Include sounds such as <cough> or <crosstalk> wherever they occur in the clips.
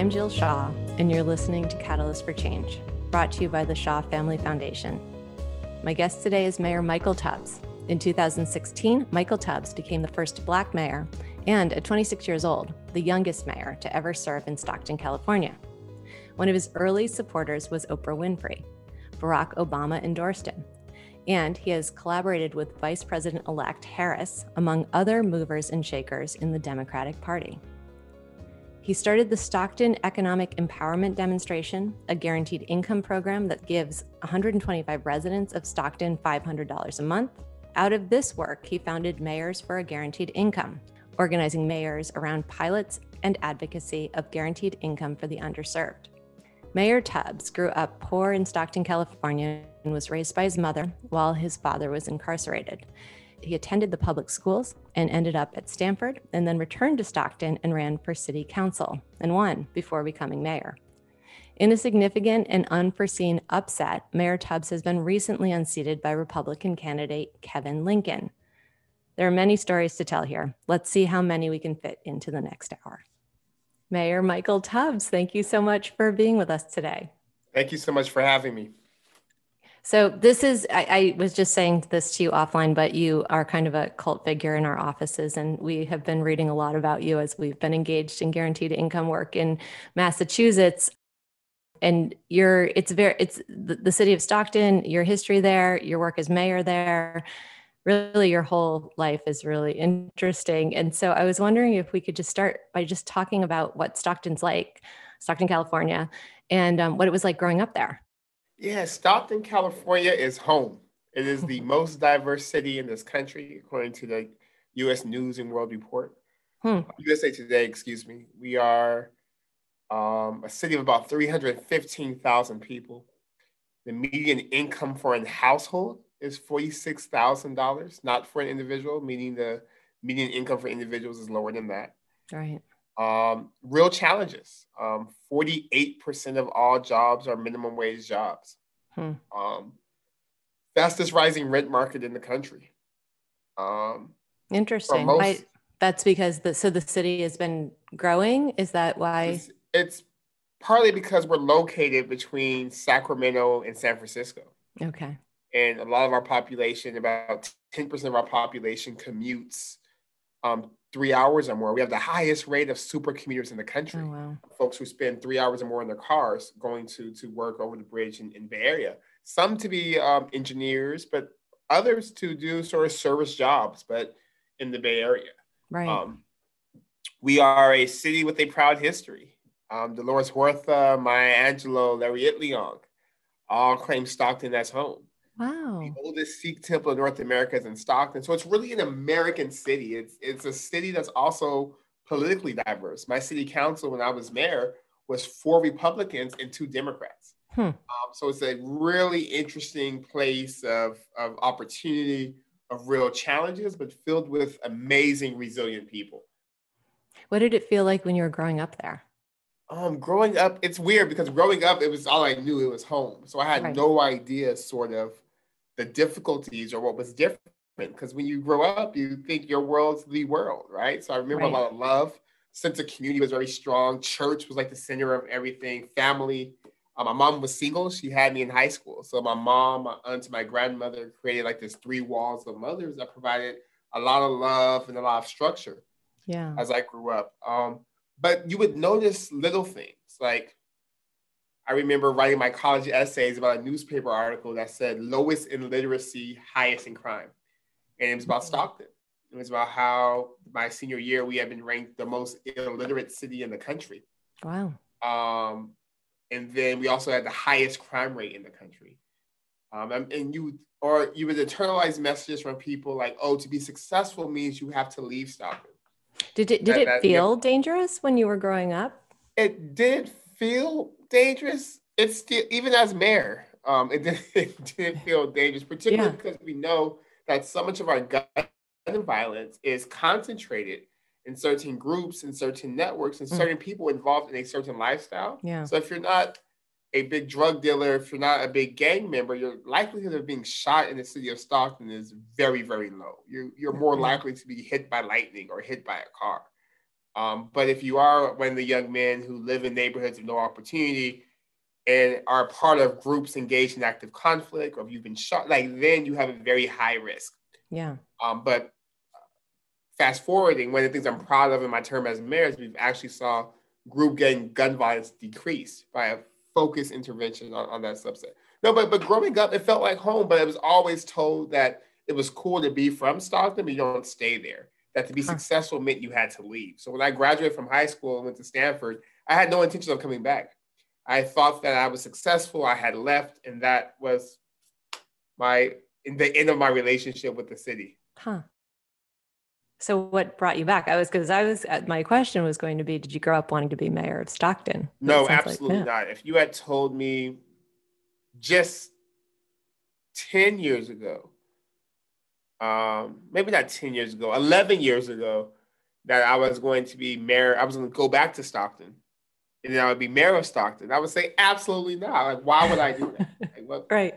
I'm Jill Shaw, and you're listening to Catalyst for Change, brought to you by the Shaw Family Foundation. My guest today is Mayor Michael Tubbs. In 2016, Michael Tubbs became the first Black mayor and, at 26 years old, the youngest mayor to ever serve in Stockton, California. One of his early supporters was Oprah Winfrey. Barack Obama endorsed him. And he has collaborated with Vice President elect Harris, among other movers and shakers in the Democratic Party. He started the Stockton Economic Empowerment Demonstration, a guaranteed income program that gives 125 residents of Stockton $500 a month. Out of this work, he founded Mayors for a Guaranteed Income, organizing mayors around pilots and advocacy of guaranteed income for the underserved. Mayor Tubbs grew up poor in Stockton, California, and was raised by his mother while his father was incarcerated. He attended the public schools and ended up at Stanford, and then returned to Stockton and ran for city council and won before becoming mayor. In a significant and unforeseen upset, Mayor Tubbs has been recently unseated by Republican candidate Kevin Lincoln. There are many stories to tell here. Let's see how many we can fit into the next hour. Mayor Michael Tubbs, thank you so much for being with us today. Thank you so much for having me. So, this is, I, I, was just saying this to you offline, but you are kind of a cult figure in our offices. And we have been reading a lot about you as we've been engaged in guaranteed income work in Massachusetts. And you're, it's very, it's the, the city of Stockton, your history there, your work as mayor there really your whole life is really interesting. And so I was wondering if we could just start by just talking about what Stockton's like, Stockton, California, and um, what it was like growing up there. Yeah, Stockton, California is home. It is the <laughs> most diverse city in this country, according to the U.S. News and World Report. Hmm. USA Today, excuse me. We are um, a city of about 315,000 people. The median income for a household is $46,000, not for an individual, meaning the median income for individuals is lower than that. Right. Um, real challenges. Um, 48% of all jobs are minimum wage jobs. Hmm. Um, fastest rising rent market in the country. Um, Interesting. Most, why, that's because the, so the city has been growing. Is that why? It's, it's partly because we're located between Sacramento and San Francisco. Okay and a lot of our population, about 10% of our population commutes um, three hours or more. We have the highest rate of super commuters in the country. Oh, wow. Folks who spend three hours or more in their cars going to, to work over the bridge in, in Bay Area. Some to be um, engineers, but others to do sort of service jobs, but in the Bay Area. Right. Um, we are a city with a proud history. Um, Dolores Huerta, Maya Angelou, Lariette Leong all claim Stockton as home. Wow. The oldest Sikh temple in North America is in Stockton. So it's really an American city. It's it's a city that's also politically diverse. My city council, when I was mayor, was four Republicans and two Democrats. Hmm. Um, so it's a really interesting place of, of opportunity, of real challenges, but filled with amazing, resilient people. What did it feel like when you were growing up there? Um, growing up, it's weird because growing up, it was all I knew. It was home, so I had right. no idea, sort of, the difficulties or what was different. Because when you grow up, you think your world's the world, right? So I remember right. a lot of love, sense of community was very strong. Church was like the center of everything. Family. Uh, my mom was single. She had me in high school. So my mom, my aunt, my grandmother created like this three walls of mothers that provided a lot of love and a lot of structure. Yeah. As I grew up. Um, but you would notice little things like I remember writing my college essays about a newspaper article that said lowest in literacy, highest in crime. And it was about Stockton. It was about how my senior year we had been ranked the most illiterate city in the country. Wow. Um, and then we also had the highest crime rate in the country. Um, and, and you or you would internalize messages from people like, "Oh, to be successful means you have to leave Stockton." Did it did that, it that, feel yeah. dangerous when you were growing up? It did feel dangerous. It's still even as mayor, um, it, didn't, <laughs> it didn't feel dangerous, particularly yeah. because we know that so much of our gun violence is concentrated in certain groups and certain networks and mm. certain mm. people involved in a certain lifestyle. Yeah. So if you're not a big drug dealer, if you're not a big gang member, your likelihood of being shot in the city of Stockton is very, very low. You're, you're more likely to be hit by lightning or hit by a car. Um, but if you are one of the young men who live in neighborhoods of no opportunity and are part of groups engaged in active conflict, or if you've been shot, like then you have a very high risk. Yeah. Um, but fast forwarding, one of the things I'm proud of in my term as mayor is we've actually saw group getting gun violence decrease by a focused intervention on, on that subset. No, but but growing up, it felt like home, but it was always told that it was cool to be from Stockton, but you don't stay there. That to be huh. successful meant you had to leave. So when I graduated from high school and went to Stanford, I had no intention of coming back. I thought that I was successful. I had left, and that was my in the end of my relationship with the city. Huh. So what brought you back? I was because I was uh, my question was going to be, did you grow up wanting to be mayor of Stockton? No, absolutely like, not. If you had told me just 10 years ago, um, maybe not 10 years ago, 11 years ago, that I was going to be mayor, I was going to go back to Stockton and then I would be mayor of Stockton. I would say absolutely not. Like, why would I do that? <laughs> Like, what, right.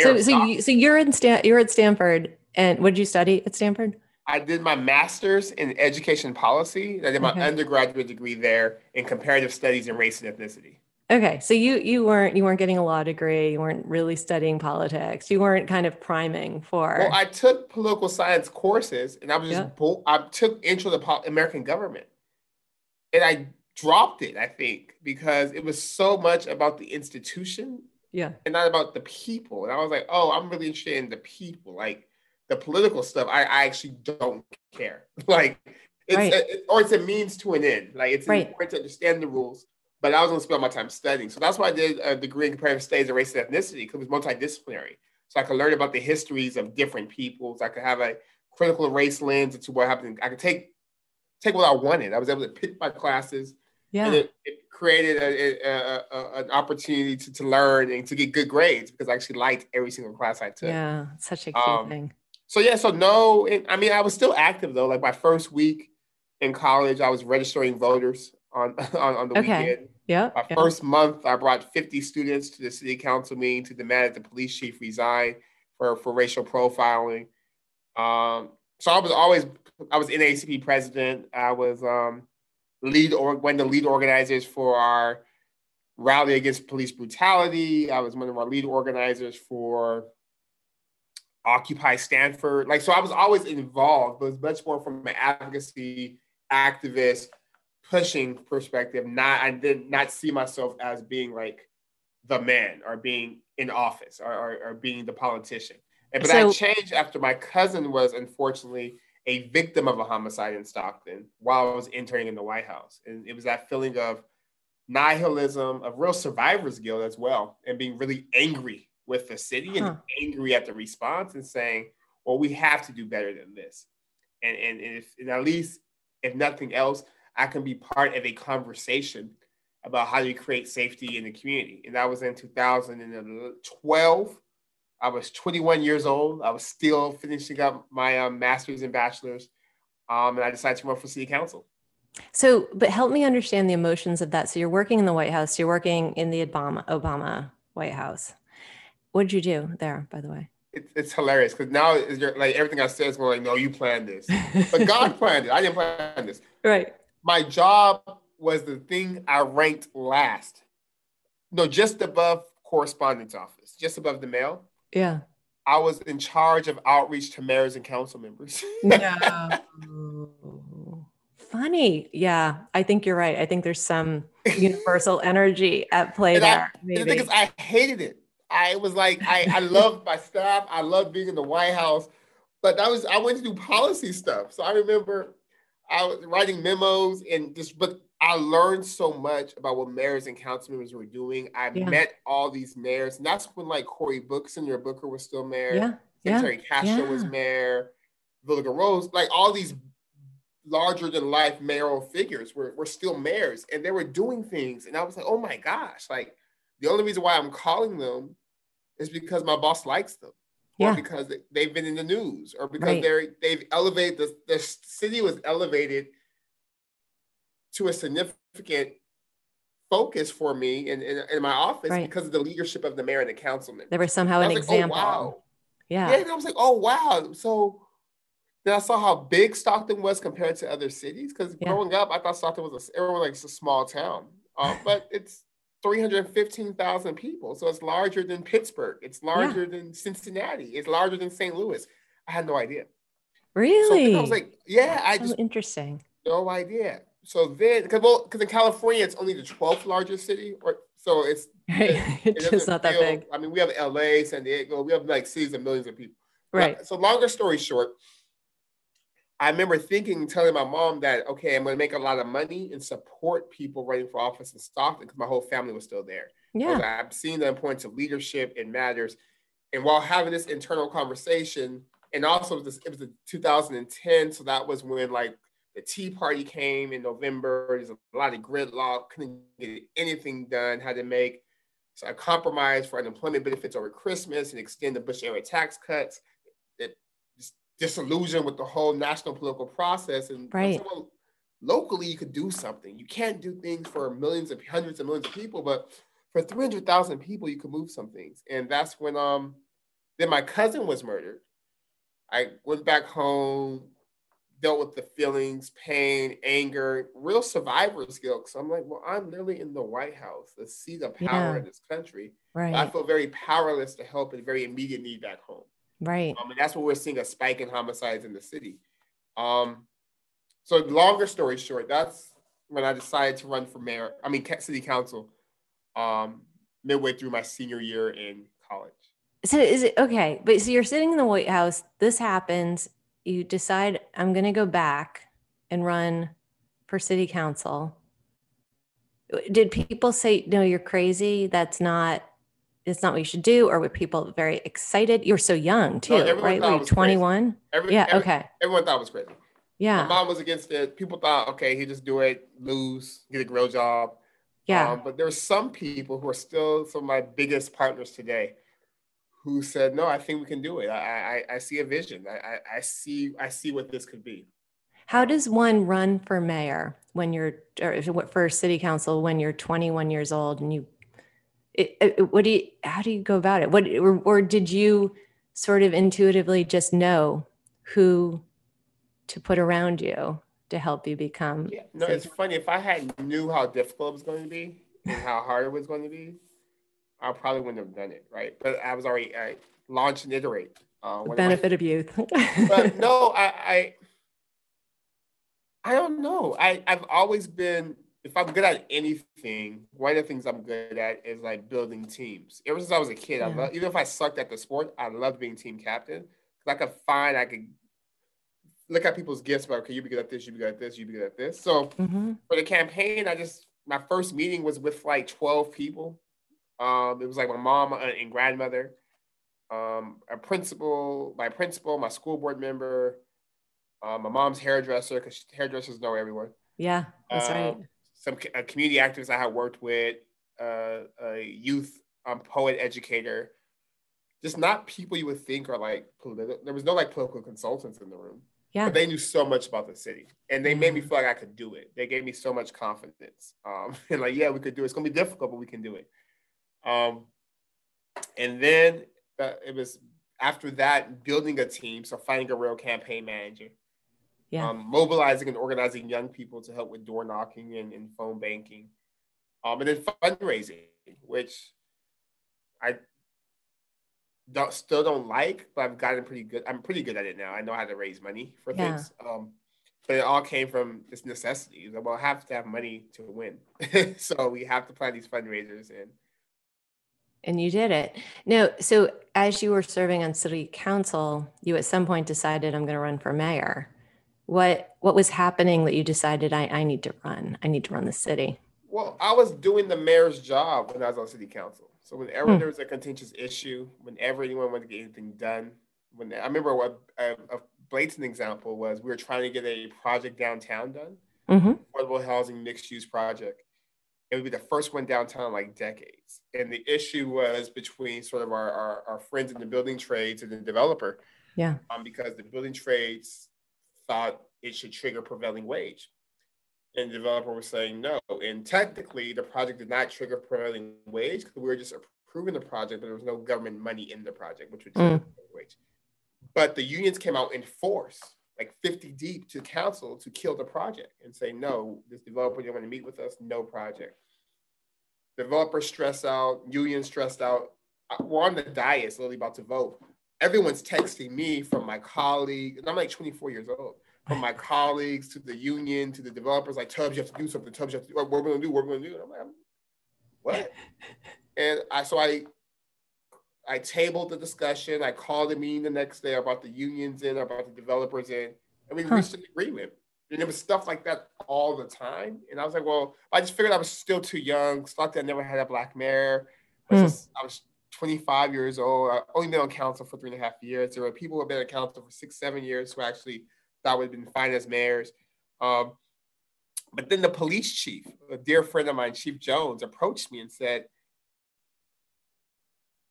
So, so, you, so you're in Stan, you're at Stanford, and what did you study at Stanford? I did my master's in education policy. I did my okay. undergraduate degree there in comparative studies in race and ethnicity. Okay, so you you weren't you weren't getting a law degree. You weren't really studying politics. You weren't kind of priming for. Well, I took political science courses, and I was just yeah. I took intro to American government, and I dropped it. I think because it was so much about the institution, yeah, and not about the people. And I was like, oh, I'm really interested in the people, like the political stuff. I, I actually don't care. <laughs> like it's right. a, or it's a means to an end. Like it's right. important to understand the rules but I was going to spend my time studying. So that's why I did a degree in comparative studies of race and ethnicity because it was multidisciplinary. So I could learn about the histories of different peoples. I could have a critical race lens into what happened. I could take take what I wanted. I was able to pick my classes. Yeah. And it, it created a, a, a, an opportunity to, to learn and to get good grades because I actually liked every single class I took. Yeah, such a key um, thing. So yeah, so no, it, I mean, I was still active though. Like my first week in college, I was registering voters on <laughs> on, on the okay. weekend. Yeah. My yeah. first month, I brought 50 students to the city council meeting to demand that the police chief resign for, for racial profiling. Um, so I was always, I was NAACP president. I was um, lead or one of the lead organizers for our rally against police brutality. I was one of our lead organizers for Occupy Stanford. Like, so I was always involved, but it was much more from an advocacy activist pushing perspective, not I did not see myself as being like the man or being in office or, or, or being the politician. And, but so, I changed after my cousin was unfortunately a victim of a homicide in Stockton while I was interning in the White House. And it was that feeling of nihilism, of real survivor's guilt as well, and being really angry with the city huh. and angry at the response and saying, well, we have to do better than this. And, and, and if and at least, if nothing else, I can be part of a conversation about how do create safety in the community. And that was in 2012. I was 21 years old. I was still finishing up my um, master's and bachelor's. Um, and I decided to run for city council. So, but help me understand the emotions of that. So you're working in the White House, you're working in the Obama, Obama White House. What did you do there, by the way? It's, it's hilarious because now like everything I said is going like, no, you planned this, but God <laughs> planned it. I didn't plan this. Right my job was the thing I ranked last. No, just above correspondence office, just above the mail. Yeah. I was in charge of outreach to mayors and council members. <laughs> no. Funny. Yeah, I think you're right. I think there's some universal energy at play and there. I, the thing is, I hated it. I was like, I, I loved my staff. I loved being in the White House, but that was I went to do policy stuff. So I remember I was writing memos and just, but I learned so much about what mayors and council members were doing. I yeah. met all these mayors, and that's when like Cory Booker, your Booker was still mayor. Yeah. Secretary yeah. Castro yeah. was mayor. Villaraigosa, like all these larger than life mayoral figures were, were still mayors and they were doing things. And I was like, oh my gosh, like the only reason why I'm calling them is because my boss likes them yeah. or because they've been in the news or because right. they're they've elevated the, the city was elevated to a significant focus for me in, in, in my office right. because of the leadership of the mayor and the councilman. There was somehow an like, oh, example. Oh, wow. Yeah. Yeah. And I was like, oh wow. So then I saw how big Stockton was compared to other cities. Because yeah. growing up, I thought Stockton was a, everyone like it's a small town, um, but it's 315,000 people. So it's larger than Pittsburgh. It's larger yeah. than Cincinnati. It's larger than St. Louis. I had no idea. Really? So I was like, yeah, I just interesting. No idea. So then, because well, because in California it's only the 12th largest city, or so it's <laughs> right. It, <laughs> it's not feel, that big. I mean, we have LA, San Diego, we have like cities of millions of people. Right. So longer story short, I remember thinking, telling my mom that, okay, I'm going to make a lot of money and support people running for office in Stockton because my whole family was still there. Yeah. I've seen the importance of leadership. It matters. And while having this internal conversation, and also it was, it was 2010, so that was when like the Tea Party came in November. There's a lot of gridlock, couldn't get anything done, had to make so a compromise for unemployment benefits over Christmas and extend the Bush era tax cuts disillusioned with the whole national political process. And right. locally, you could do something. You can't do things for millions of hundreds of millions of people, but for 300,000 people, you could move some things. And that's when um then my cousin was murdered. I went back home, dealt with the feelings, pain, anger, real survivor's guilt. So I'm like, well, I'm literally in the White House, the seat of power yeah. in this country. Right. I feel very powerless to help a very immediate need back home. Right. Um, and that's what we're seeing a spike in homicides in the city. Um, so longer story short, that's when I decided to run for mayor. I mean, city council. Um, midway through my senior year in college. So is it okay? But so you're sitting in the White House. This happens. You decide I'm going to go back and run for city council. Did people say no? You're crazy. That's not it's not what you should do, or were people very excited? You were so young too, no, right? Were you 21? Every, yeah, every, okay. Everyone thought it was crazy. Yeah. My mom was against it. People thought, okay, he just do it, lose, get a grill job. Yeah. Um, but there's some people who are still some of my biggest partners today who said, no, I think we can do it. I I, I see a vision. I, I, I see I see what this could be. How does one run for mayor when you're or for city council when you're 21 years old and you it, it, what do you how do you go about it? What or, or did you sort of intuitively just know who to put around you to help you become yeah. no it's funny if i had knew how difficult it was going to be and how hard it was going to be i probably wouldn't have done it right? But i was already I launched and iterate uh, the benefit of youth. <laughs> But no I, I <laughs> i don't know. I i've always been if I'm good at anything, one of the things I'm good at is like building teams. Ever since I was a kid, yeah. I love, even if I sucked at the sport, I loved being team captain. Cause I could find, I could look at people's gifts, but okay, you be good at this, you be good at this, you be good at this. So mm-hmm. for the campaign, I just my first meeting was with like 12 people. Um, it was like my mom and grandmother, um, a principal, my principal, my school board member, uh, my mom's hairdresser, because hairdressers know everyone. Yeah, that's um, right some a community activists I had worked with, uh, a youth um, poet educator, just not people you would think are like political. There was no like political consultants in the room. Yeah. But they knew so much about the city and they made me feel like I could do it. They gave me so much confidence. Um, <laughs> and like, yeah, we could do it. It's going to be difficult, but we can do it. Um, and then uh, it was after that, building a team. So finding a real campaign manager yeah. um, mobilizing and organizing young people to help with door knocking and, and phone banking, um, and then fundraising, which I don't, still don't like, but I've gotten pretty good. I'm pretty good at it now. I know how to raise money for yeah. things. Um, but it all came from this necessity. Well, I have to have money to win, <laughs> so we have to plan these fundraisers and. And you did it. No, so as you were serving on city council, you at some point decided I'm going to run for mayor what what was happening that you decided I, I need to run. I need to run the city well i was doing the mayor's job when i was on city council. So whenever hmm. there was a contentious issue whenever anyone wanted to get anything done when i remember what a, a blatant example was we were trying to get a project downtown done mm-hmm. affordable housing mixed use project. It would be the first one downtown in like decades. And the issue was between sort of our, our, our friends in the building trades and the developer. Yeah. Um, because the building trades thought it should trigger prevailing wage. And the developer was saying no. And technically, the project did not trigger prevailing wage because we were just approving the project, but there was no government money in the project, which would trigger mm. wage. But the unions came out in force like 50 deep to council to kill the project and say, no, this developer didn't want to meet with us, no project. Developers stressed out, unions stressed out. We're on the dais, literally about to vote. Everyone's texting me from my colleague, and I'm like 24 years old, from my colleagues to the union to the developers, like Tubbs, you have to do something. Tubbs, you have to do what we're gonna do, what we're gonna do. And I'm like, what? <laughs> and I so I I tabled the discussion. I called a meeting the next day about the unions in, about the developers in, and we huh. reached an agreement. And it was stuff like that all the time. And I was like, well, I just figured I was still too young. Thought that I never had a black mayor. I was, mm. just, I was 25 years old. I've only been on council for three and a half years. There were people who have been on council for six, seven years who actually thought would have been fine as mayors. Um, but then the police chief, a dear friend of mine, Chief Jones, approached me and said,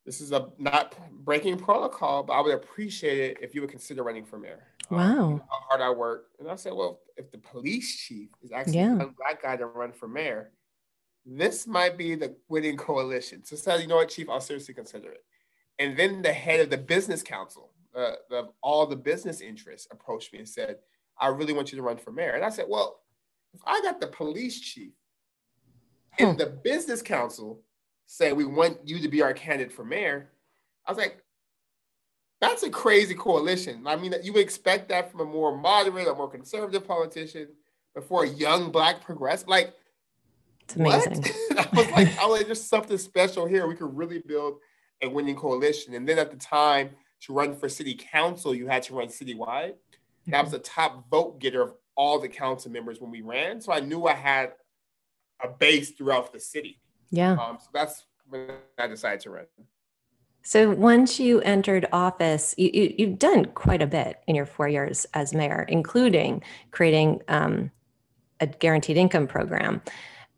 this is a not breaking protocol, but I would appreciate it if you would consider running for mayor. Um, wow. Um, how hard I work. And I said, well, if the police chief is actually yeah. a black guy to run for mayor, this might be the winning coalition. So said, you know what, chief, I'll seriously consider it. And then the head of the business council, uh, of all the business interests, approached me and said, I really want you to run for mayor. And I said, well, if I got the police chief and the business council say we want you to be our candidate for mayor. I was like, that's a crazy coalition. I mean, you would expect that from a more moderate or more conservative politician before a young black progressive. Like, it's amazing. <laughs> I was like, <laughs> oh, there's something special here. We could really build a winning coalition. And then at the time, to run for city council, you had to run citywide. That was the top vote getter of all the council members when we ran. So I knew I had a base throughout the city. Yeah. Um, so that's when I decided to run. So once you entered office, you, you, you've done quite a bit in your four years as mayor, including creating um, a guaranteed income program.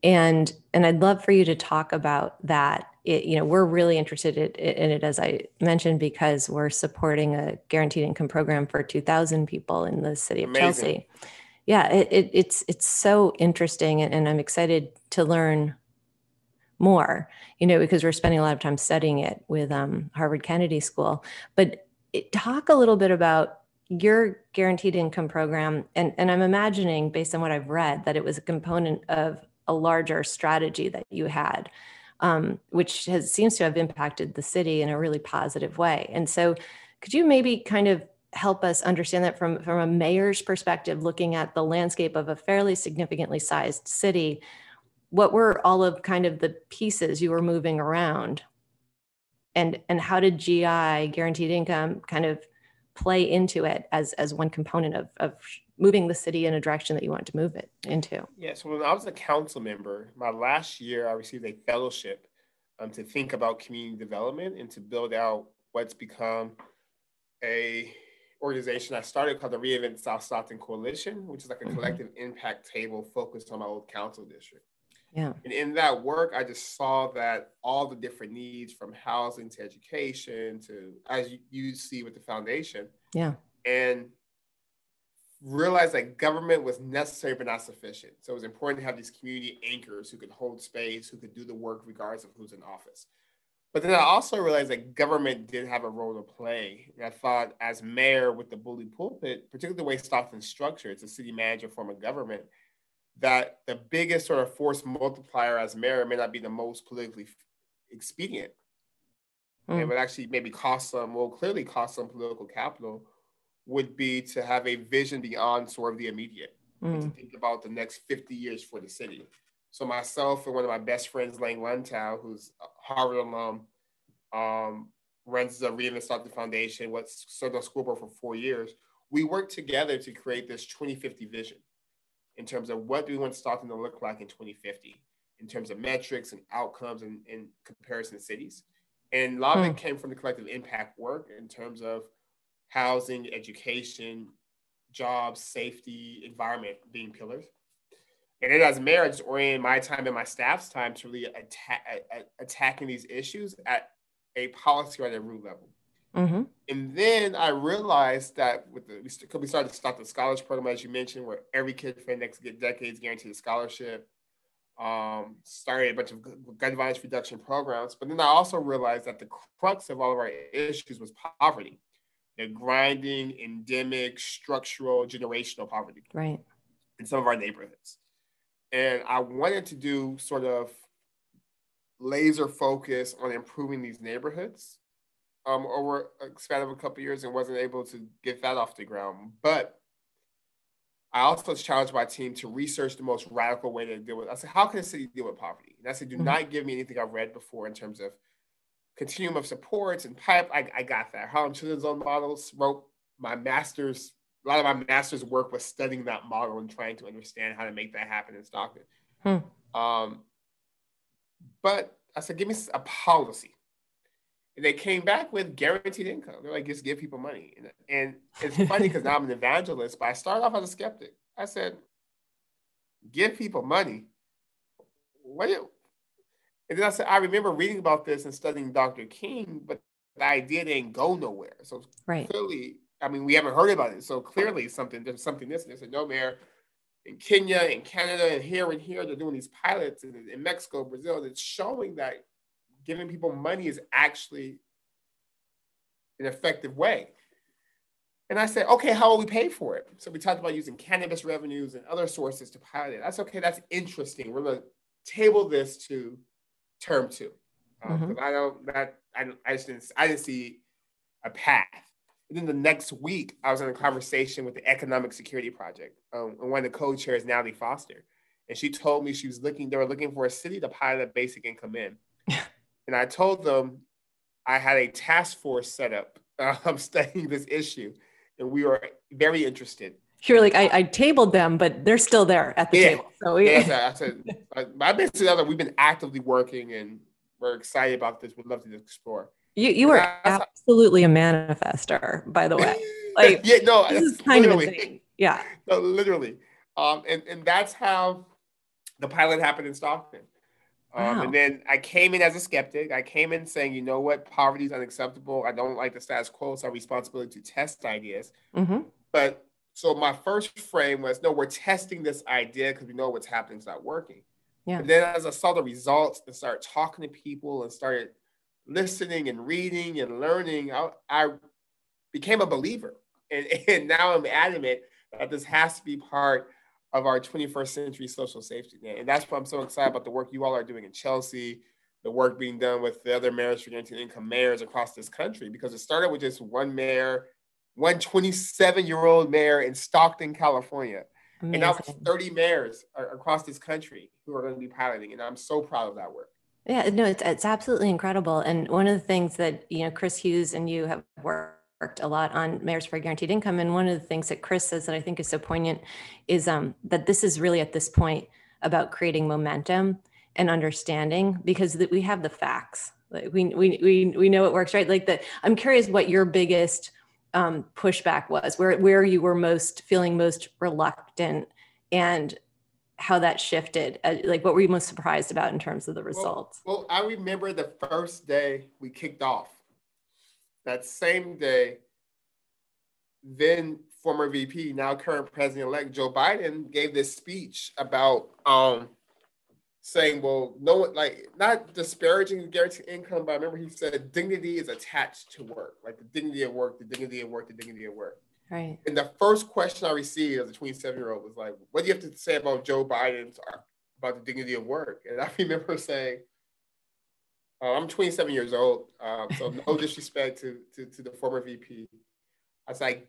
And, and I'd love for you to talk about that. It, you know, we're really interested in, it, as I mentioned, because we're supporting a guaranteed income program for 2,000 people in the city of Amazing. Chelsea. Yeah, it, it, it's it's so interesting, and, and I'm excited to learn more, you know, because we're spending a lot of time studying it with um, Harvard Kennedy School. But it, talk a little bit about your guaranteed income program. And, and I'm imagining, based on what I've read, that it was a component of a larger strategy that you had, um, which has seems to have impacted the city in a really positive way. And so, could you maybe kind of help us understand that from, from a mayor's perspective, looking at the landscape of a fairly significantly sized city? what were all of kind of the pieces you were moving around and and how did gi guaranteed income kind of play into it as as one component of of moving the city in a direction that you want to move it into yeah so when i was a council member my last year i received a fellowship um, to think about community development and to build out what's become a organization I started called the Reinvent South Stockton Coalition, which is like a mm-hmm. collective impact table focused on my old council district. Yeah. And in that work, I just saw that all the different needs from housing to education to, as you, you see with the foundation. Yeah. And realized that government was necessary but not sufficient. So it was important to have these community anchors who could hold space, who could do the work regardless of who's in office. But then I also realized that government did have a role to play. And I thought, as mayor with the bully pulpit, particularly the way Stockton's structured, it's a city manager form of government that the biggest sort of force multiplier as mayor may not be the most politically expedient. Mm. It would actually maybe cost some, will clearly cost some political capital, would be to have a vision beyond sort of the immediate, mm. to think about the next 50 years for the city. So myself and one of my best friends, Lange Luntao, who's a Harvard alum, um, runs the Reinvent Stockton Foundation, what's served on school board for four years. We worked together to create this 2050 vision in terms of what do we want Stockton to look like in 2050 in terms of metrics and outcomes and, in comparison cities. And a lot of it hmm. came from the collective impact work in terms of housing, education, jobs, safety, environment being pillars. And then as mayor, I just oriented my time and my staff's time to really attack, attacking these issues at a policy or at a root level. Mm-hmm. And then I realized that with the we started to start the scholarship program as you mentioned, where every kid for the next decades guaranteed a scholarship. Um, started a bunch of gun violence reduction programs, but then I also realized that the crux of all of our issues was poverty. the grinding, endemic, structural, generational poverty. Right. In some of our neighborhoods. And I wanted to do sort of laser focus on improving these neighborhoods um, over a span of a couple years and wasn't able to get that off the ground. But I also challenged my team to research the most radical way to deal with. It. I said, how can a city deal with poverty? And I said, do mm-hmm. not give me anything I've read before in terms of continuum of supports and pipe. I, I got that. Harlem Children's Zone models wrote my master's. A lot of my master's work was studying that model and trying to understand how to make that happen in Stockton. Hmm. Um, but I said, give me a policy. And they came back with guaranteed income. They're like, just give people money. And, and it's <laughs> funny because now I'm an evangelist, but I started off as a skeptic. I said, give people money. What do, and then I said, I remember reading about this and studying Dr. King, but the idea didn't go nowhere. So right. clearly, I mean, we haven't heard about it. So clearly something, there's something this. And they said, no, Mayor, in Kenya in Canada and here and here, they're doing these pilots in, in Mexico, Brazil, that's showing that giving people money is actually an effective way. And I said, okay, how will we pay for it? So we talked about using cannabis revenues and other sources to pilot it. That's okay, that's interesting. We're gonna table this to term two. Um, mm-hmm. I don't that I, I just didn't I didn't see a path. And then the next week, I was in a conversation with the Economic Security Project, um, and one of the co-chairs, Natalie Foster, and she told me she was looking. They were looking for a city to pilot basic income in, <laughs> and I told them I had a task force set up. Uh, <laughs> I'm studying this issue, and we were very interested. You're like, I, I tabled them, but they're still there at the yeah. table. So yeah, yeah I said, I, been together. We've been actively working, and we're excited about this. We'd love to explore. You you are absolutely a manifester, by the way. <laughs> Like yeah, no, this is kind literally. of insane. Yeah, <laughs> no, literally. Um, and and that's how the pilot happened in Stockton. Um. And then I came in as a skeptic. I came in saying, you know what, poverty is unacceptable. I don't like the status quo. It's our responsibility to test ideas. Mm-hmm. But so my first frame was, no, we're testing this idea because we know what's happening. It's not working. Yeah. But then as I saw the results and started talking to people and started listening and reading and learning, I, I became a believer. And, <laughs> and now I'm adamant that this has to be part of our 21st century social safety net. And that's why I'm so excited about the work you all are doing in Chelsea, the work being done with the other mayors for guaranteed income mayors across this country, because it started with just one mayor, one 27 year old mayor in Stockton, California. Amazing. And now it's 30 mayors across this country who are going to be piloting. And I'm so proud of that work. Yeah, no, it's it's absolutely incredible. And one of the things that you know Chris Hughes and you have worked a lot on mayors for guaranteed income, and one of the things that Chris says that I think is so poignant is um, that this is really at this point about creating momentum and understanding because we have the facts. Like we we we we know it works, right? Like that. I'm curious what your biggest um, pushback was, where where you were most feeling most reluctant, and how that shifted? Uh, like, what were you most surprised about in terms of the results? Well, well, I remember the first day we kicked off. That same day, then former VP, now current president-elect Joe Biden gave this speech about um, saying, well, no one like not disparaging guaranteed income, but I remember he said dignity is attached to work, like the dignity of work, the dignity of work, the dignity of work. Right. And the first question I received as a 27 year old was like, what do you have to say about Joe Biden's about the dignity of work? And I <laughs> remember saying, uh, I'm 27 years old, um, so no <laughs> disrespect to, to, to the former VP. I was like,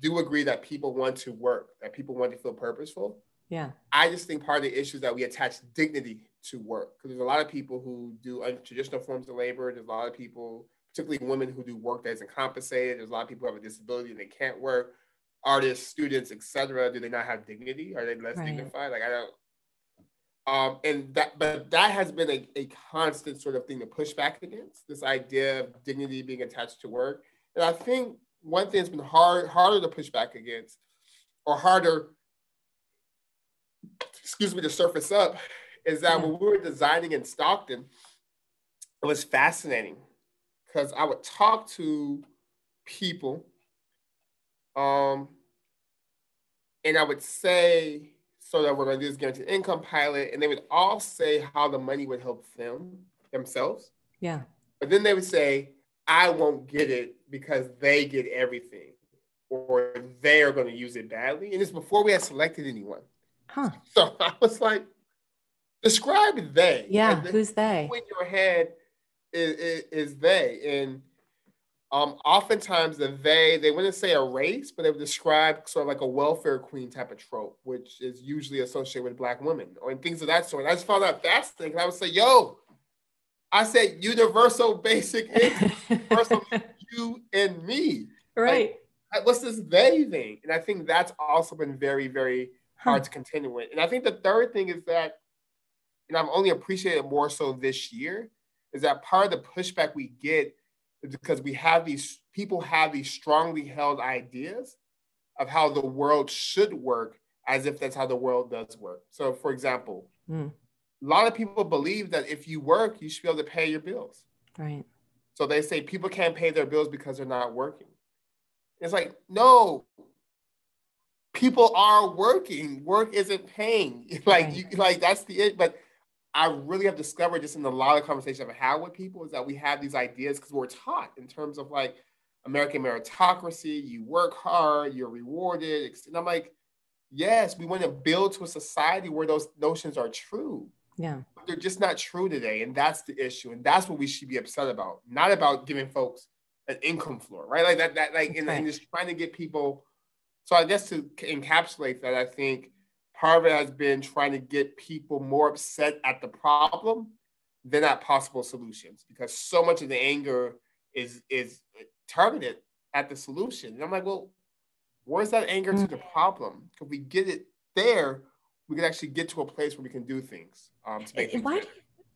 do agree that people want to work, that people want to feel purposeful. Yeah. I just think part of the issue is that we attach dignity to work because there's a lot of people who do untraditional forms of labor. There's a lot of people particularly women who do work that isn't compensated. There's a lot of people who have a disability and they can't work. Artists, students, etc. Do they not have dignity? Are they less right. dignified? Like I don't. Um, and that, but that has been a, a constant sort of thing to push back against this idea of dignity being attached to work. And I think one thing that's been hard, harder to push back against, or harder, excuse me, to surface up, is that when we were designing in Stockton, it was fascinating because I would talk to people, um, and I would say, so that we're going to do this guaranteed income pilot, and they would all say how the money would help them themselves. Yeah. But then they would say, I won't get it because they get everything or they are going to use it badly. And it's before we had selected anyone. Huh. So <laughs> I was like, describe they. Yeah, who's they? In your head is, is, is they. And um, oftentimes the they, they wouldn't say a race, but they would describe sort of like a welfare queen type of trope, which is usually associated with black women or things of that sort. And I just found that fascinating. I would say, yo, I said universal <laughs> basic universal <laughs> you and me. Right. Like, what's this they thing? And I think that's also been very, very hard huh. to contend with. And I think the third thing is that, and I've only appreciated more so this year, is that part of the pushback we get because we have these people have these strongly held ideas of how the world should work as if that's how the world does work. So, for example, mm a lot of people believe that if you work, you should be able to pay your bills. Right. So they say people can't pay their bills because they're not working. It's like, no, people are working. Work isn't paying. <laughs> like, right. you, like that's the it. But I really have discovered just in a lot of conversations I've had with people is that we have these ideas because we're taught in terms of like American meritocracy. You work hard, you're rewarded. And I'm like, yes, we want to build to a society where those notions are true. Yeah. But they're just not true today. And that's the issue. And that's what we should be upset about. Not about giving folks an income floor, right? Like that, that like, and, right. and just trying to get people. So I guess to encapsulate that, I think it has been trying to get people more upset at the problem than at possible solutions because so much of the anger is is targeted at the solution. And I'm like, well, where's that anger to the problem? If we get it there, we can actually get to a place where we can do things um, to make why do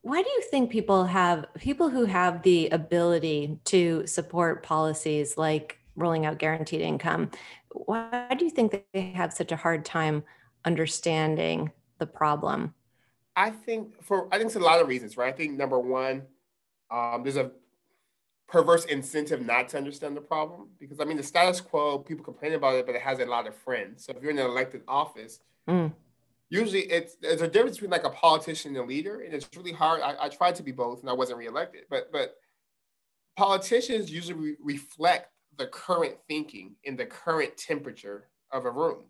why do you think people have people who have the ability to support policies like rolling out guaranteed income why do you think they have such a hard time understanding the problem i think for i think it's a lot of reasons right i think number one um, there's a perverse incentive not to understand the problem because i mean the status quo people complain about it but it has a lot of friends so if you're in an elected office mm usually it's there's a difference between like a politician and a leader, and it's really hard. I, I tried to be both, and I wasn't reelected. But but politicians usually re- reflect the current thinking in the current temperature of a room.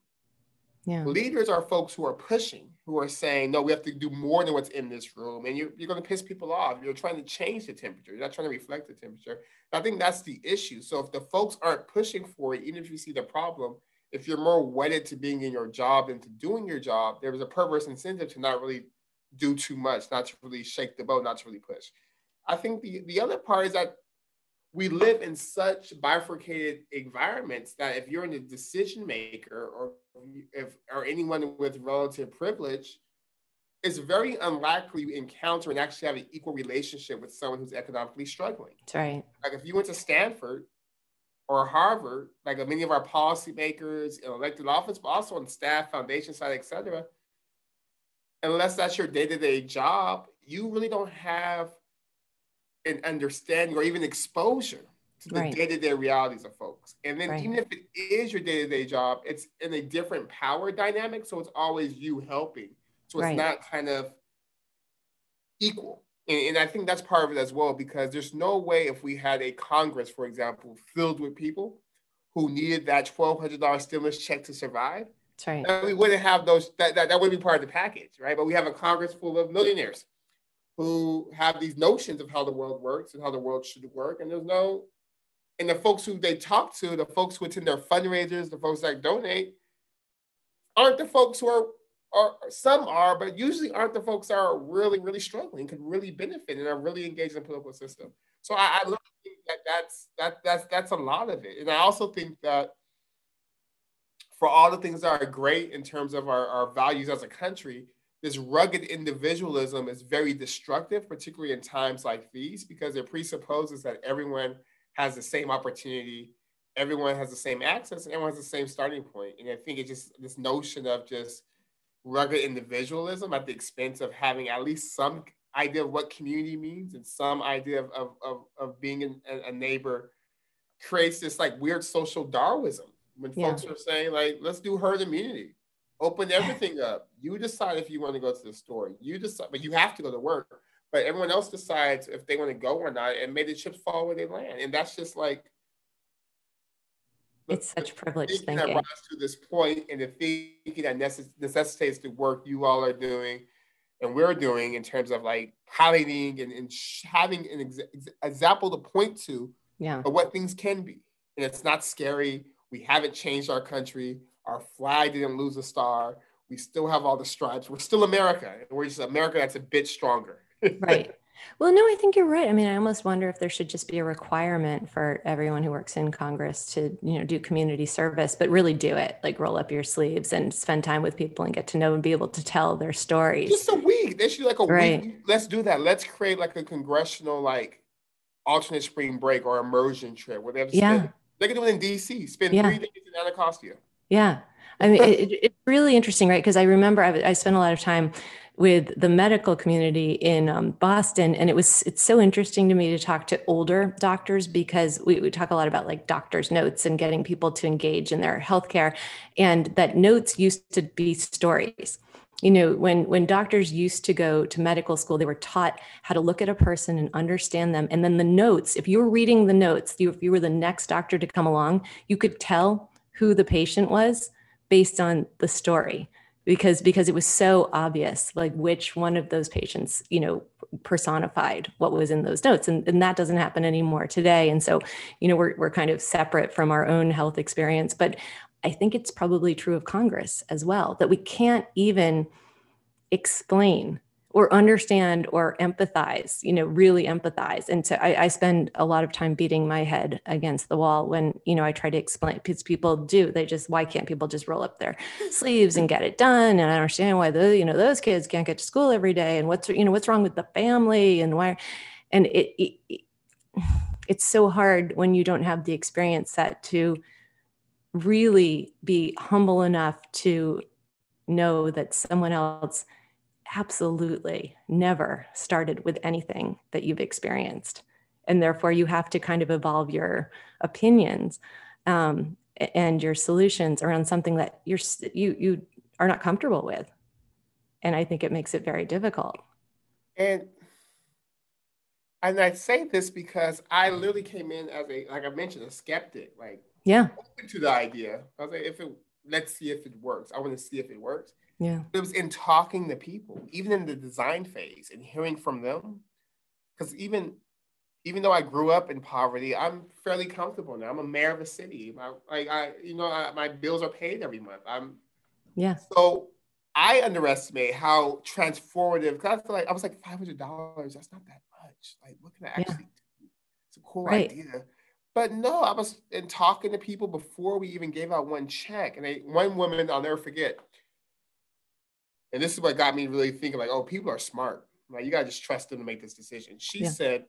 Yeah. Leaders are folks who are pushing, who are saying, no, we have to do more than what's in this room. And you're, you're going to piss people off. You're trying to change the temperature. You're not trying to reflect the temperature. I think that's the issue. So if the folks aren't pushing for it, even if you see the problem, if you're more wedded to being in your job than to doing your job, there was a perverse incentive to not really do too much, not to really shake the boat, not to really push. I think the, the other part is that we live in such bifurcated environments that if you're in a decision maker or if or anyone with relative privilege, it's very unlikely you encounter and actually have an equal relationship with someone who's economically struggling. That's right. Like if you went to Stanford, or Harvard, like many of our policymakers in elected office, but also on staff, foundation side, et cetera, unless that's your day-to-day job, you really don't have an understanding or even exposure to the right. day-to-day realities of folks. And then right. even if it is your day-to-day job, it's in a different power dynamic. So it's always you helping. So it's right. not kind of equal. And, and, I think that's part of it as well, because there's no way if we had a Congress, for example, filled with people who needed that $1,200 stimulus check to survive, that's right. we wouldn't have those, that, that, that wouldn't be part of the package, right? But we have a Congress full of millionaires who have these notions of how the world works and how the world should work. And there's no, and the folks who they talk to, the folks who attend their fundraisers, the folks that donate, aren't the folks who are or some are, but usually aren't the folks that are really, really struggling, could really benefit and are really engaged in the political system. So I, I think that that's that that's that's a lot of it. And I also think that for all the things that are great in terms of our, our values as a country, this rugged individualism is very destructive, particularly in times like these, because it presupposes that everyone has the same opportunity, everyone has the same access, and everyone has the same starting point. And I think it's just this notion of just rugged individualism at the expense of having at least some idea of what community means and some idea of, of, of, of being a, a neighbor creates this like weird social Darwinism when yeah. folks are saying like, let's do herd immunity, open everything up. You decide if you want to go to the store. You decide, but you have to go to work. but everyone else decides if they want to go or not and may the chips fall where they land. And that's just like it's the, such privilege thinking, thinking. that rise to this point and the thinking that necess- necessitates the work you all are doing and we're doing in terms of like highlighting and, and having an ex- example to point to yeah. of what things can be. And it's not scary. We haven't changed our country. Our flag didn't lose a star. We still have all the stripes. We're still America. We're just America that's a bit stronger. <laughs> right. Well, no, I think you're right. I mean, I almost wonder if there should just be a requirement for everyone who works in Congress to, you know, do community service, but really do it. Like roll up your sleeves and spend time with people and get to know and be able to tell their stories. Just a week. They should like a right. week. Let's do that. Let's create like a congressional like alternate spring break or immersion trip where they have to yeah. spend, they can do it in DC. Spend yeah. three days in Anacostia. Yeah. I mean, it, it's really interesting, right? Because I remember I, I spent a lot of time with the medical community in um, Boston, and it was it's so interesting to me to talk to older doctors because we, we talk a lot about like doctors' notes and getting people to engage in their healthcare, and that notes used to be stories you know when when doctors used to go to medical school they were taught how to look at a person and understand them and then the notes if you were reading the notes you, if you were the next doctor to come along you could tell who the patient was based on the story because because it was so obvious like which one of those patients you know personified what was in those notes. And, and that doesn't happen anymore today. And so you know we're, we're kind of separate from our own health experience. But i think it's probably true of congress as well that we can't even explain or understand or empathize you know really empathize. And so I, I, spend a lot of time beating my head against the wall when you know i try to explain because people do they just why can't people just roll up their sleeves and get it done? And i understand why the you know those kids can't get to school every day and what's you know what's wrong with the family and why and it, it it's so hard when you don't have the experience set to really be humble enough to know that someone else absolutely never started with anything that you've experienced. And therefore, you have to kind of evolve your opinions um, and your solutions around something that you're you you are not comfortable with. And I think it makes it very difficult. And and I say this because I literally came in as a like I mentioned a skeptic, like yeah, to the idea. I was like, if it let's see if it works. I want to see if it works. Yeah. It was in talking to people, even in the design phase and hearing from them. Because even even though I grew up in poverty, I'm fairly comfortable now. I'm a mayor of a city. My, like I, you know, I, my bills are paid every month. I'm yeah. So I underestimate how transformative. Cause I feel like I was like five hundred dollars. That's not that much. Like, what can I actually yeah. do? It's a cool right. idea. But no, I was in talking to people before we even gave out one check. And they, one woman, I'll never forget, and this is what got me really thinking like, oh, people are smart. Like you gotta just trust them to make this decision. She yeah. said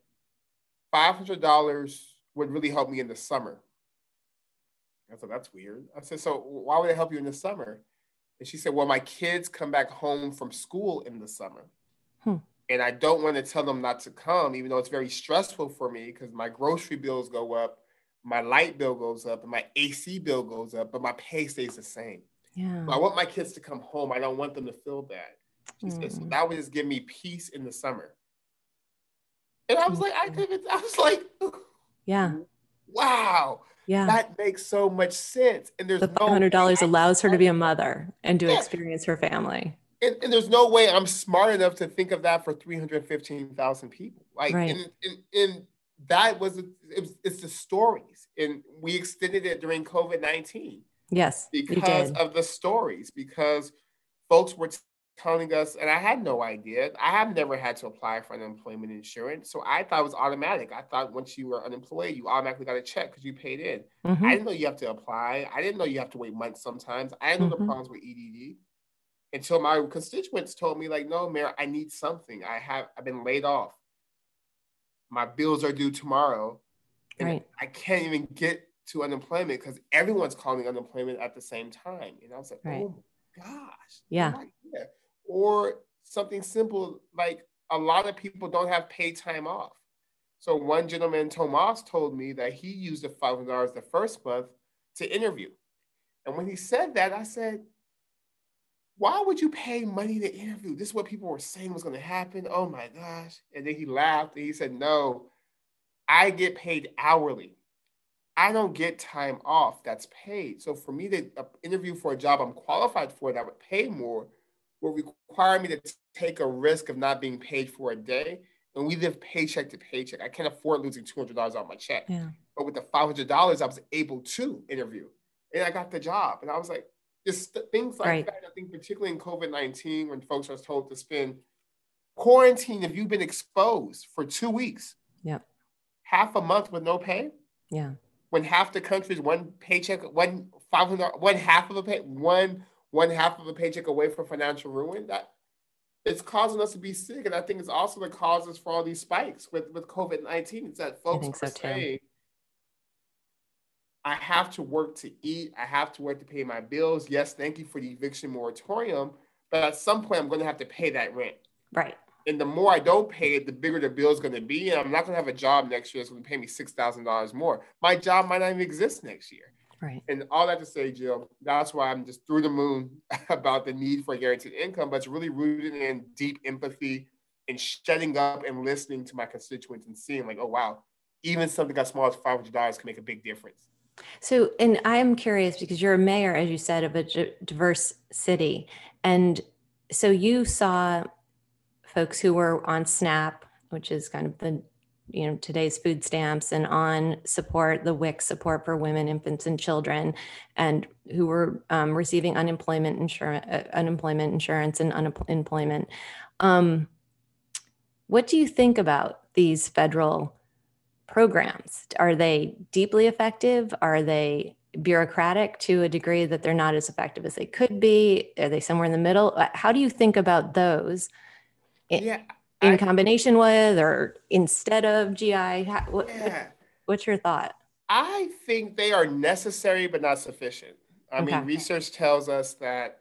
five hundred dollars would really help me in the summer. I said, that's weird. I said, so why would it help you in the summer? And she said, well, my kids come back home from school in the summer. Hmm. And I don't want to tell them not to come, even though it's very stressful for me because my grocery bills go up, my light bill goes up, and my AC bill goes up, but my pay stays the same. Yeah. I want my kids to come home. I don't want them to feel bad. She mm. said, so mm. that would just give me peace in the summer. And I was like, I did <laughs> I was like, yeah. <laughs> Wow. Yeah. That makes so much sense. And there's the five hundred dollars no allows her to be a <laughs> mother and to yeah. experience her family. And, and, there's no way I'm smart enough to think of that for 315,000 people. Like, right. and, and, and that was, it was, it's the stories. And we extended it during COVID 19. Yes. Because of the stories, because folks were telling us, and I had no idea. I have never had to apply for unemployment insurance. So I thought it was automatic. I thought once you were unemployed, you automatically got a check because you paid in. Mm-hmm. I didn't know you have to apply. I didn't know you have to wait months sometimes. I didn't know mm-hmm. the problems with EDD until my constituents told me, like, no, Mayor, I need something. I have I've been laid off. My bills are due tomorrow. And right. I can't even get to unemployment because everyone's calling unemployment at the same time. And I was like, right. oh gosh. Yeah. Or something simple like a lot of people don't have paid time off. So one gentleman, Tomas, told me that he used the $500 the first month to interview. And when he said that, I said, why would you pay money to interview? This is what people were saying was going to happen. Oh my gosh. And then he laughed and he said, no, I get paid hourly. I don't get time off that's paid. So for me to uh, interview for a job I'm qualified for that would pay more would require me to take a risk of not being paid for a day. And we live paycheck to paycheck. I can't afford losing $200 on my check. Yeah. But with the $500, I was able to interview and I got the job. And I was like, just things like right. that. I think particularly in COVID 19, when folks are told to spend quarantine, if you've been exposed for two weeks, yeah, half a month with no pay, yeah, when half the country's one paycheck, one five hundred, one half of a pay, one one half of a paycheck away from financial ruin, that it's causing us to be sick. And I think it's also the causes for all these spikes with, with COVID 19. It's that folks are so saying, I have to work to eat. I have to work to pay my bills. Yes, thank you for the eviction moratorium. But at some point, I'm going to have to pay that rent. Right. And the more I don't pay it, the bigger the bill is going to be. And I'm not going to have a job next year that's going to pay me $6,000 more. My job might not even exist next year. Right. And all that to say, Jill, that's why I'm just through the moon <laughs> about the need for guaranteed income, but it's really rooted in deep empathy and shutting up and listening to my constituents and seeing, like, oh, wow, even something as small as $500 can make a big difference. So, and I am curious because you're a mayor, as you said, of a diverse city. And so you saw folks who were on SNAP, which is kind of the you know today's food stamps and on support the WIC support for women, infants, and children, and who were um, receiving unemployment insurance, uh, unemployment insurance, and unemployment. Um, what do you think about these federal programs? Are they deeply effective? Are they bureaucratic to a degree that they're not as effective as they could be? Are they somewhere in the middle? Uh, how do you think about those? Yeah, in I, combination with or instead of GI? How, what, yeah. what's your thought? I think they are necessary but not sufficient. I okay. mean, research tells us that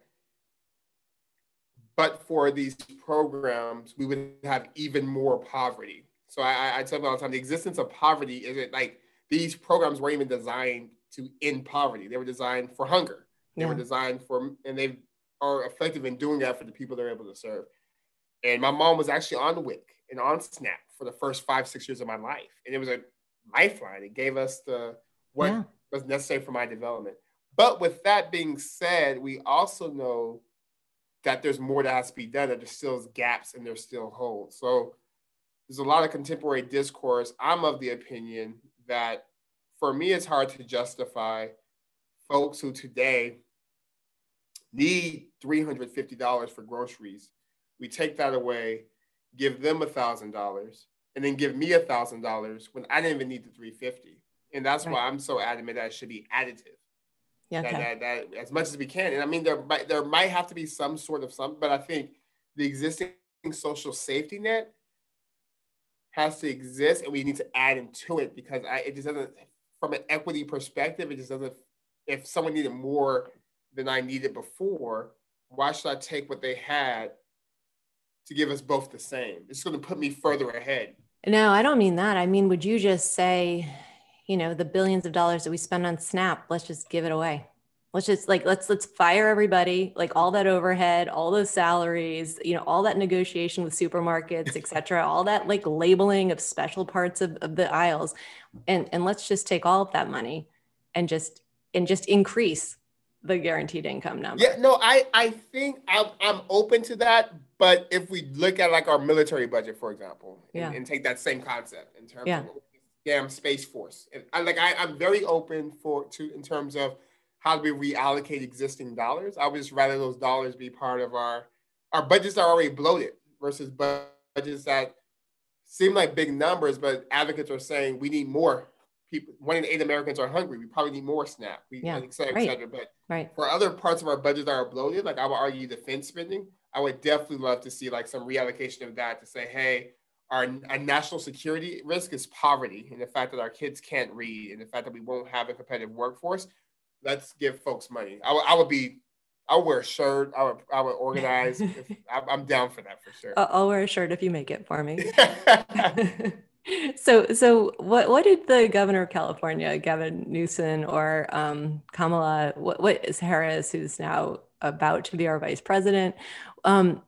but for these programs, we would have even more poverty. So I, I tell them all the time, the existence of poverty isn't like these programs weren't even designed to end poverty. They were designed for hunger. They yeah. were designed for, and they are effective in doing that for the people they're able to serve. And my mom was actually on WIC and on SNAP for the first five, six years of my life. And it was a lifeline. It gave us the what yeah. was necessary for my development. But with that being said, we also know that there's more that has to be done, that there's still gaps and there's still holes. So there's a lot of contemporary discourse. I'm of the opinion that for me, it's hard to justify folks who today need $350 for groceries. We take that away, give them $1,000, and then give me $1,000 when I didn't even need the 350 And that's right. why I'm so adamant that it should be additive. Yeah, okay. that, that, that, as much as we can. And I mean, there might, there might have to be some sort of some, but I think the existing social safety net has to exist and we need to add into it because I, it just doesn't from an equity perspective it just doesn't if someone needed more than i needed before why should i take what they had to give us both the same? It's going to put me further ahead. No i don't mean that. I mean would you just say you know the billions of dollars that we spend on snap let's just give it away let's just like let's let's fire everybody like all that overhead all those salaries you know all that negotiation with supermarkets etc <laughs> all that like labeling of special parts of, of the aisles and and let's just take all of that money and just and just increase the guaranteed income number yeah no i i think i'm, I'm open to that but if we look at like our military budget for example yeah. and, and take that same concept in terms yeah. of damn space force and I, like I, i'm very open for to in terms of how do we reallocate existing dollars? I would just rather those dollars be part of our our budgets are already bloated versus budgets that seem like big numbers, but advocates are saying we need more people. One in eight Americans are hungry. We probably need more SNAP. We, yeah, et cetera, right. et cetera. But right. for other parts of our budget that are bloated, like I would argue defense spending, I would definitely love to see like some reallocation of that to say, hey, our, our national security risk is poverty and the fact that our kids can't read and the fact that we won't have a competitive workforce let's give folks money. I, I would be, I'll wear a shirt. I would, I would organize. <laughs> if, I'm down for that for sure. I'll wear a shirt if you make it for me. <laughs> <laughs> so, so what, what did the governor of California, Gavin Newsom or um, Kamala, what, what is Harris, who's now about to be our vice president. Um,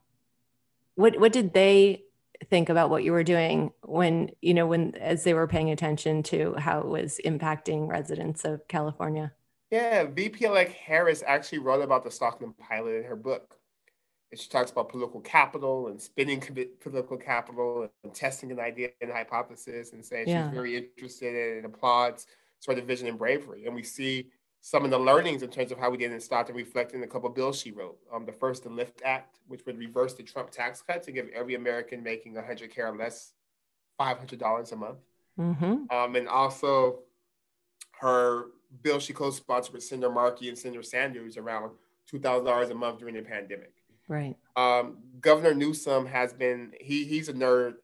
what what did they think about what you were doing when you know when as they were paying attention to how it was impacting residents of California? Yeah, VP elect Harris actually wrote about the Stockton pilot in her book. And she talks about political capital and spending political capital and testing an idea and hypothesis and saying yeah. she's very interested in and applauds sort of vision and bravery. And we see some of the learnings in terms of how we did in Stockton reflect in a couple bills she wrote. Um, the first, the LIFT Act, which would reverse the Trump tax cut to give every American making 100K or less $500 a month. Mm-hmm. Um, and also her bill she co-sponsored with Senator Markey and Senator Sanders around $2,000 a month during the pandemic. Right. Um, Governor Newsom has been, he, he's a nerd.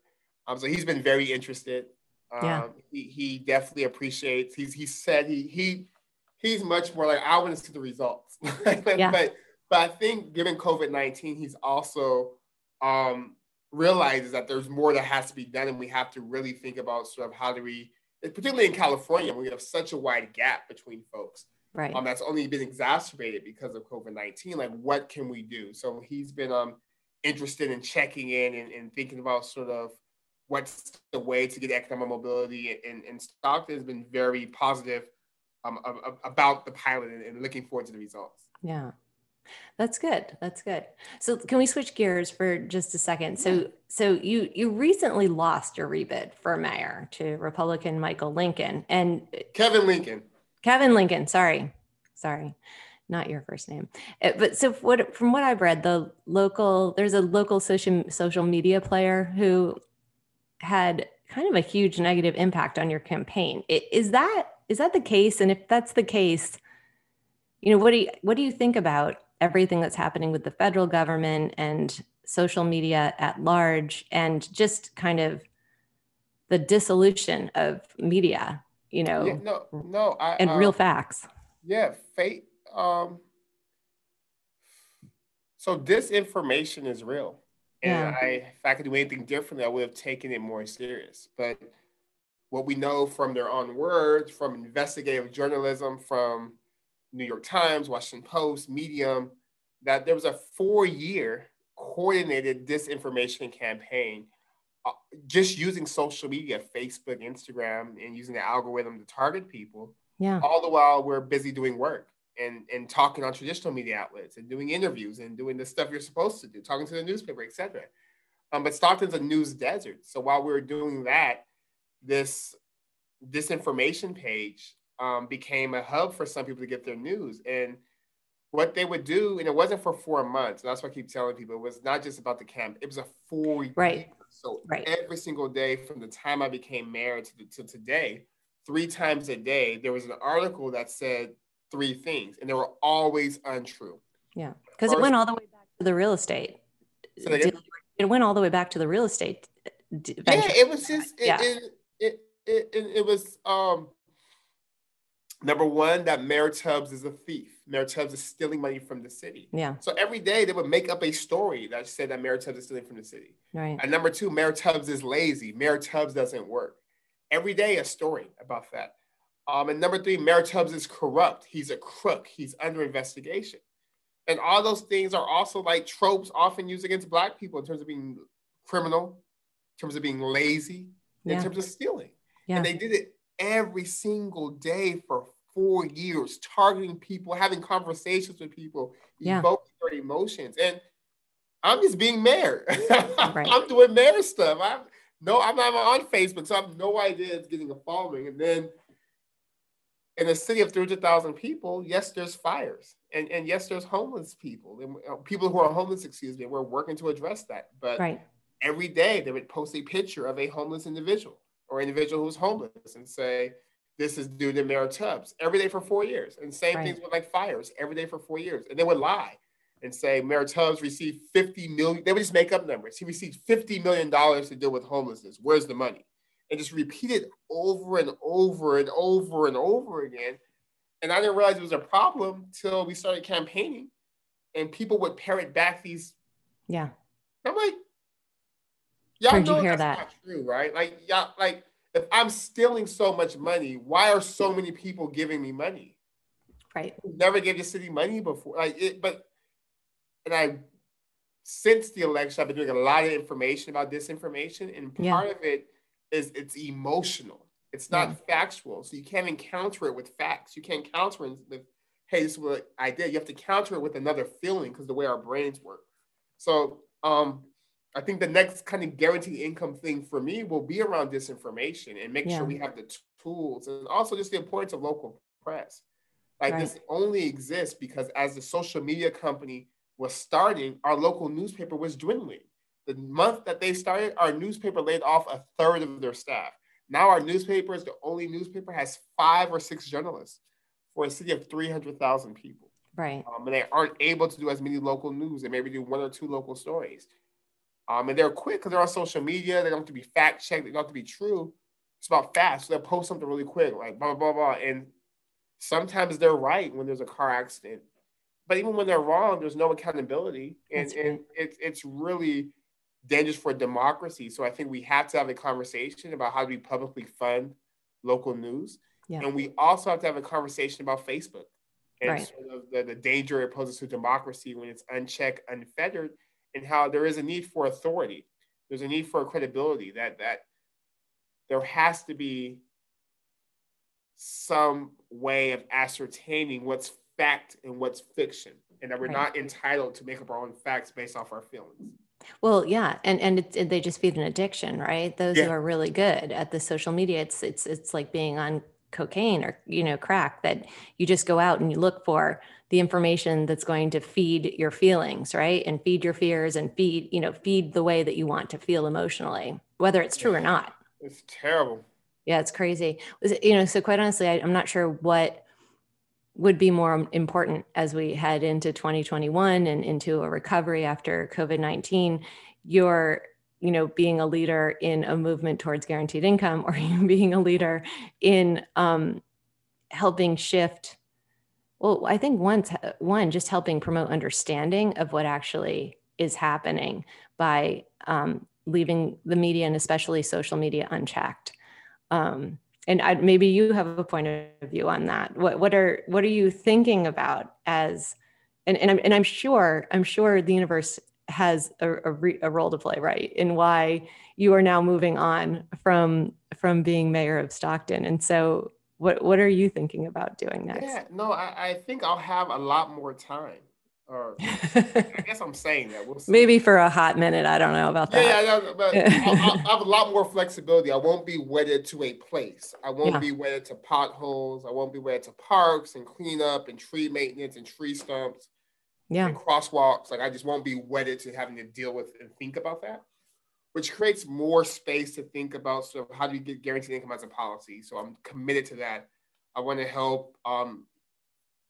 Um, so he's been very interested. Um, yeah. he, he definitely appreciates, he's, he said he, he, he's much more like, I want to see the results. <laughs> yeah. but, but I think given COVID-19, he's also um, realizes that there's more that has to be done and we have to really think about sort of how do we particularly in California, we have such a wide gap between folks. Right. Um, that's only been exacerbated because of COVID 19. Like, what can we do? So he's been um, interested in checking in and, and thinking about sort of what's the way to get economic mobility. And, and Stockton has been very positive um, about the pilot and, and looking forward to the results. Yeah. That's good. That's good. So can we switch gears for just a second? So so you you recently lost your rebid for mayor to Republican Michael Lincoln and Kevin Lincoln. Kevin Lincoln, sorry. Sorry. Not your first name. Uh, but so what from what I've read, the local there's a local social social media player who had kind of a huge negative impact on your campaign. Is that is that the case? And if that's the case, you know, what do you what do you think about everything that's happening with the federal government and social media at large and just kind of the dissolution of media you know yeah, no no I, and um, real facts yeah fate um so disinformation is real and yeah. I, if I could do anything differently, I would have taken it more serious. But what we know from their own words, from investigative journalism, from New York Times, Washington Post, Medium, that there was a four year coordinated disinformation campaign uh, just using social media, Facebook, Instagram, and using the algorithm to target people. Yeah. All the while we're busy doing work and, and talking on traditional media outlets and doing interviews and doing the stuff you're supposed to do, talking to the newspaper, etc. Um, but Stockton's a news desert. So while we were doing that, this disinformation page um, became a hub for some people to get their news. And what they would do, and it wasn't for four months. And that's why I keep telling people it was not just about the camp, it was a four right. So right. every single day from the time I became mayor to, the, to today, three times a day, there was an article that said three things, and they were always untrue. Yeah, because it went all the way back to the real estate. So it went all the way back to the real estate. Yeah, it was just it, yeah. it, it, it, it, it was um Number one, that Mayor Tubbs is a thief. Mayor Tubbs is stealing money from the city. Yeah. So every day they would make up a story that said that Mayor Tubbs is stealing from the city. Right. And number two, Mayor Tubbs is lazy. Mayor Tubbs doesn't work. Every day a story about that. Um, and number three, Mayor Tubbs is corrupt. He's a crook. He's under investigation. And all those things are also like tropes often used against Black people in terms of being criminal, in terms of being lazy, yeah. in terms of stealing. Yeah. And they did it every single day for four years, targeting people, having conversations with people, yeah. evoking their emotions. And I'm just being mayor. <laughs> right. I'm doing mayor stuff. I'm no, I'm not on Facebook, so I have no idea it's getting a following. And then in a city of 300,000 people, yes, there's fires. And, and yes, there's homeless people and uh, people who are homeless, excuse me. We're working to address that. But right. every day they would post a picture of a homeless individual or individual who's homeless and say, this is due to Mayor Tubbs every day for four years. And same right. things with like fires every day for four years. And they would lie and say Mayor Tubbs received 50 million. They would just make up numbers. He received $50 million to deal with homelessness. Where's the money? And just repeat it over and over and over and over again. And I didn't realize it was a problem till we started campaigning and people would parrot back these. Yeah. I'm like, y'all Where'd know you hear that's that? not true, right? Like, y'all, like, if I'm stealing so much money, why are so many people giving me money? Right. Never gave the city money before. Like it, but and I since the election, I've been doing a lot of information about disinformation, and part yeah. of it is it's emotional. It's not yeah. factual, so you can't encounter it with facts. You can't counter it with, "Hey, this is what I did." You have to counter it with another feeling because the way our brains work. So, um, I think the next kind of guaranteed income thing for me will be around disinformation and make yeah. sure we have the tools, and also just the importance of local press. Like right. this only exists because as the social media company was starting, our local newspaper was dwindling. The month that they started, our newspaper laid off a third of their staff. Now our newspaper is the only newspaper has five or six journalists for a city of 300,000 people. Right. Um, and they aren't able to do as many local news. They maybe do one or two local stories. Um, and they're quick because they're on social media. They don't have to be fact checked. They don't have to be true. It's about fast. So they'll post something really quick, like blah, blah, blah. And sometimes they're right when there's a car accident but even when they're wrong, there's no accountability, and, and it's it's really dangerous for democracy. So I think we have to have a conversation about how do we publicly fund local news, yeah. and we also have to have a conversation about Facebook and right. sort of the, the danger it poses to democracy when it's unchecked, unfettered, and how there is a need for authority. There's a need for credibility that that there has to be some way of ascertaining what's fact and what's fiction, and that we're right. not entitled to make up our own facts based off our feelings. Well, yeah, and and it, they just feed an addiction, right? Those yeah. who are really good at the social media, it's it's it's like being on cocaine or you know crack that you just go out and you look for the information that's going to feed your feelings right? And feed your fears and feed you know feed the way that you want to feel emotionally whether it's true or not. it's terrible. Yeah it's crazy. You know so quite honestly I, i'm not sure what would be more important as we head into 2021 and into a recovery after COVID-19. You're, you know, being a leader in a movement towards guaranteed income, or <laughs> you being a leader in um, helping shift. Well, I think once one just helping promote understanding of what actually is happening by um, leaving the media and especially social media unchecked. Um, and I, maybe you have a point of view on that. What what are what are you thinking about as and and I'm and I'm sure I'm sure the universe has a, a, re, a, role to play, right? In why you are now moving on from from being mayor of Stockton. And so, what what are you thinking about doing next? Yeah, no, I, I think I'll have a lot more time. Or <laughs> I guess I'm saying that. We'll Maybe for a hot minute. I don't know about that. Yeah, yeah, but <laughs> I'll, I'll, have a lot more flexibility. I won't be wedded to a place. I won't yeah. be wedded to potholes. I won't be wedded to parks and cleanup and tree maintenance and tree stumps. Yeah. And crosswalks. Like I just won't be wedded to having to deal with and think about that, which creates more space to think about sort of how do you get guaranteed income as a policy. So I'm committed to that. I want to help um,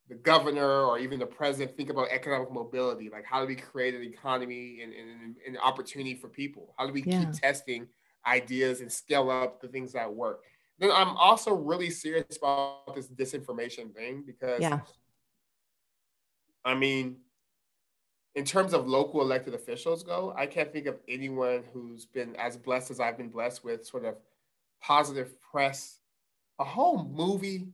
the governor or even the president think about economic mobility like how do we create an economy and, and, and opportunity for people how do we yeah. keep testing ideas and scale up the things that work then i'm also really serious about this disinformation thing because yeah. I mean in terms of local elected officials go i can't think of anyone who's been as blessed as i've been blessed with sort of positive press a whole movie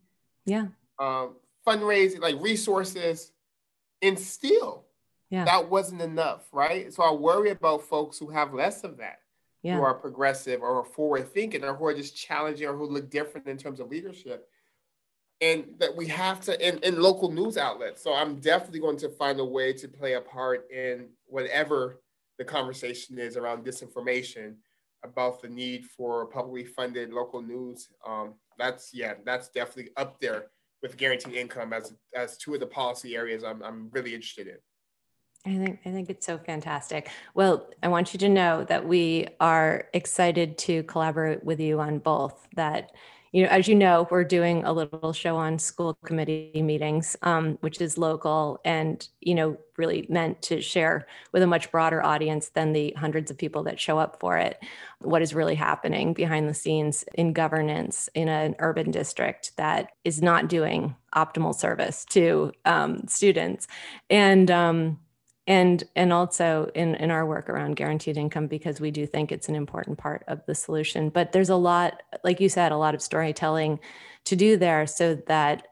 yeah um, fundraising, like resources, and still yeah. that wasn't enough, right? So I worry about folks who have less of that, yeah. who are progressive or forward thinking, or who are just challenging or who look different in terms of leadership. And that we have to in, in local news outlets. So I'm definitely going to find a way to play a part in whatever the conversation is around disinformation about the need for publicly funded local news. Um, that's yeah, that's definitely up there with guaranteed income as as two of the policy areas I'm I'm really interested in. I think I think it's so fantastic. Well, I want you to know that we are excited to collaborate with you on both. That you know, as you know, we're doing a little show on school committee meetings, um, which is local and, you know, really meant to share with a much broader audience than the hundreds of people that show up for it, what is really happening behind the scenes in governance in an urban district that is not doing optimal service to um, students. And, um, and and also in in our work around guaranteed income because we do think it's an important part of the solution but there's a lot like you said a lot of storytelling to do there so that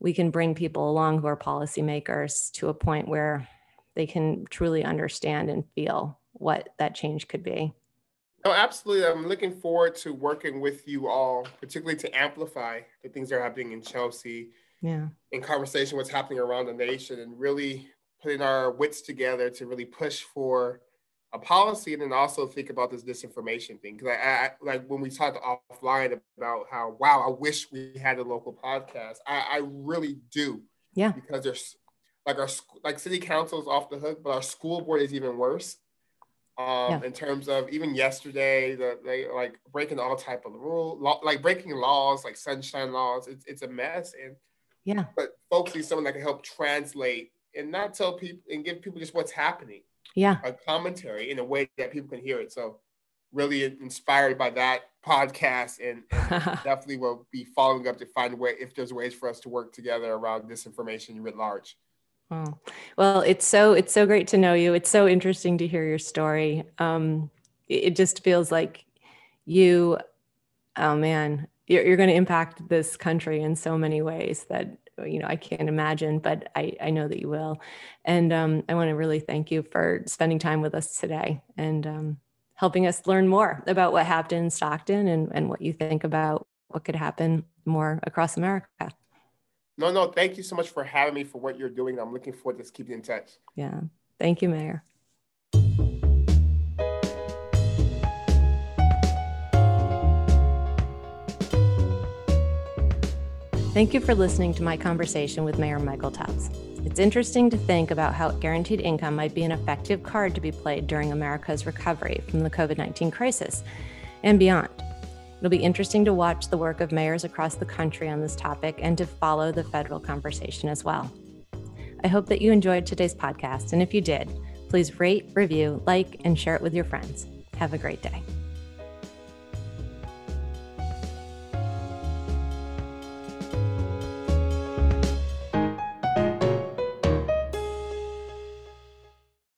we can bring people along who are policymakers to a point where they can truly understand and feel what that change could be. Oh, absolutely. I'm looking forward to working with you all, particularly to amplify the things that are happening in Chelsea. Yeah. In conversation, what's happening around the nation, and really putting our wits together to really push for a policy, and then also think about this disinformation thing. Because I, I, like when we talked offline about how wow, I wish we had a local podcast. I, I really do. Yeah. Because there's like our like city council is off the hook, but our school board is even worse um, yeah. in terms of even yesterday, the, they like breaking all type of rule, law, like breaking laws, like sunshine laws. It's, it's a mess. And yeah, but folks need someone that can help translate and not tell people and give people just what's happening. Yeah, a commentary in a way that people can hear it. So really inspired by that podcast and, and <laughs> definitely will be following up to find way if there's ways for us to work together around disinformation writ large. Oh, well, it's so it's so great to know you. It's so interesting to hear your story. Um, it just feels like you, oh man, you're, you're going to impact this country in so many ways that you know I can't imagine, but I I know that you will. And um, I want to really thank you for spending time with us today and um, helping us learn more about what happened in Stockton and and what you think about what could happen more across America. No, no, thank you so much for having me for what you're doing. I'm looking forward to keeping in touch. Yeah. Thank you, Mayor. Thank you for listening to my conversation with Mayor Michael Tubbs. It's interesting to think about how guaranteed income might be an effective card to be played during America's recovery from the COVID 19 crisis and beyond. It'll be interesting to watch the work of mayors across the country on this topic and to follow the federal conversation as well. I hope that you enjoyed today's podcast, and if you did, please rate, review, like, and share it with your friends. Have a great day.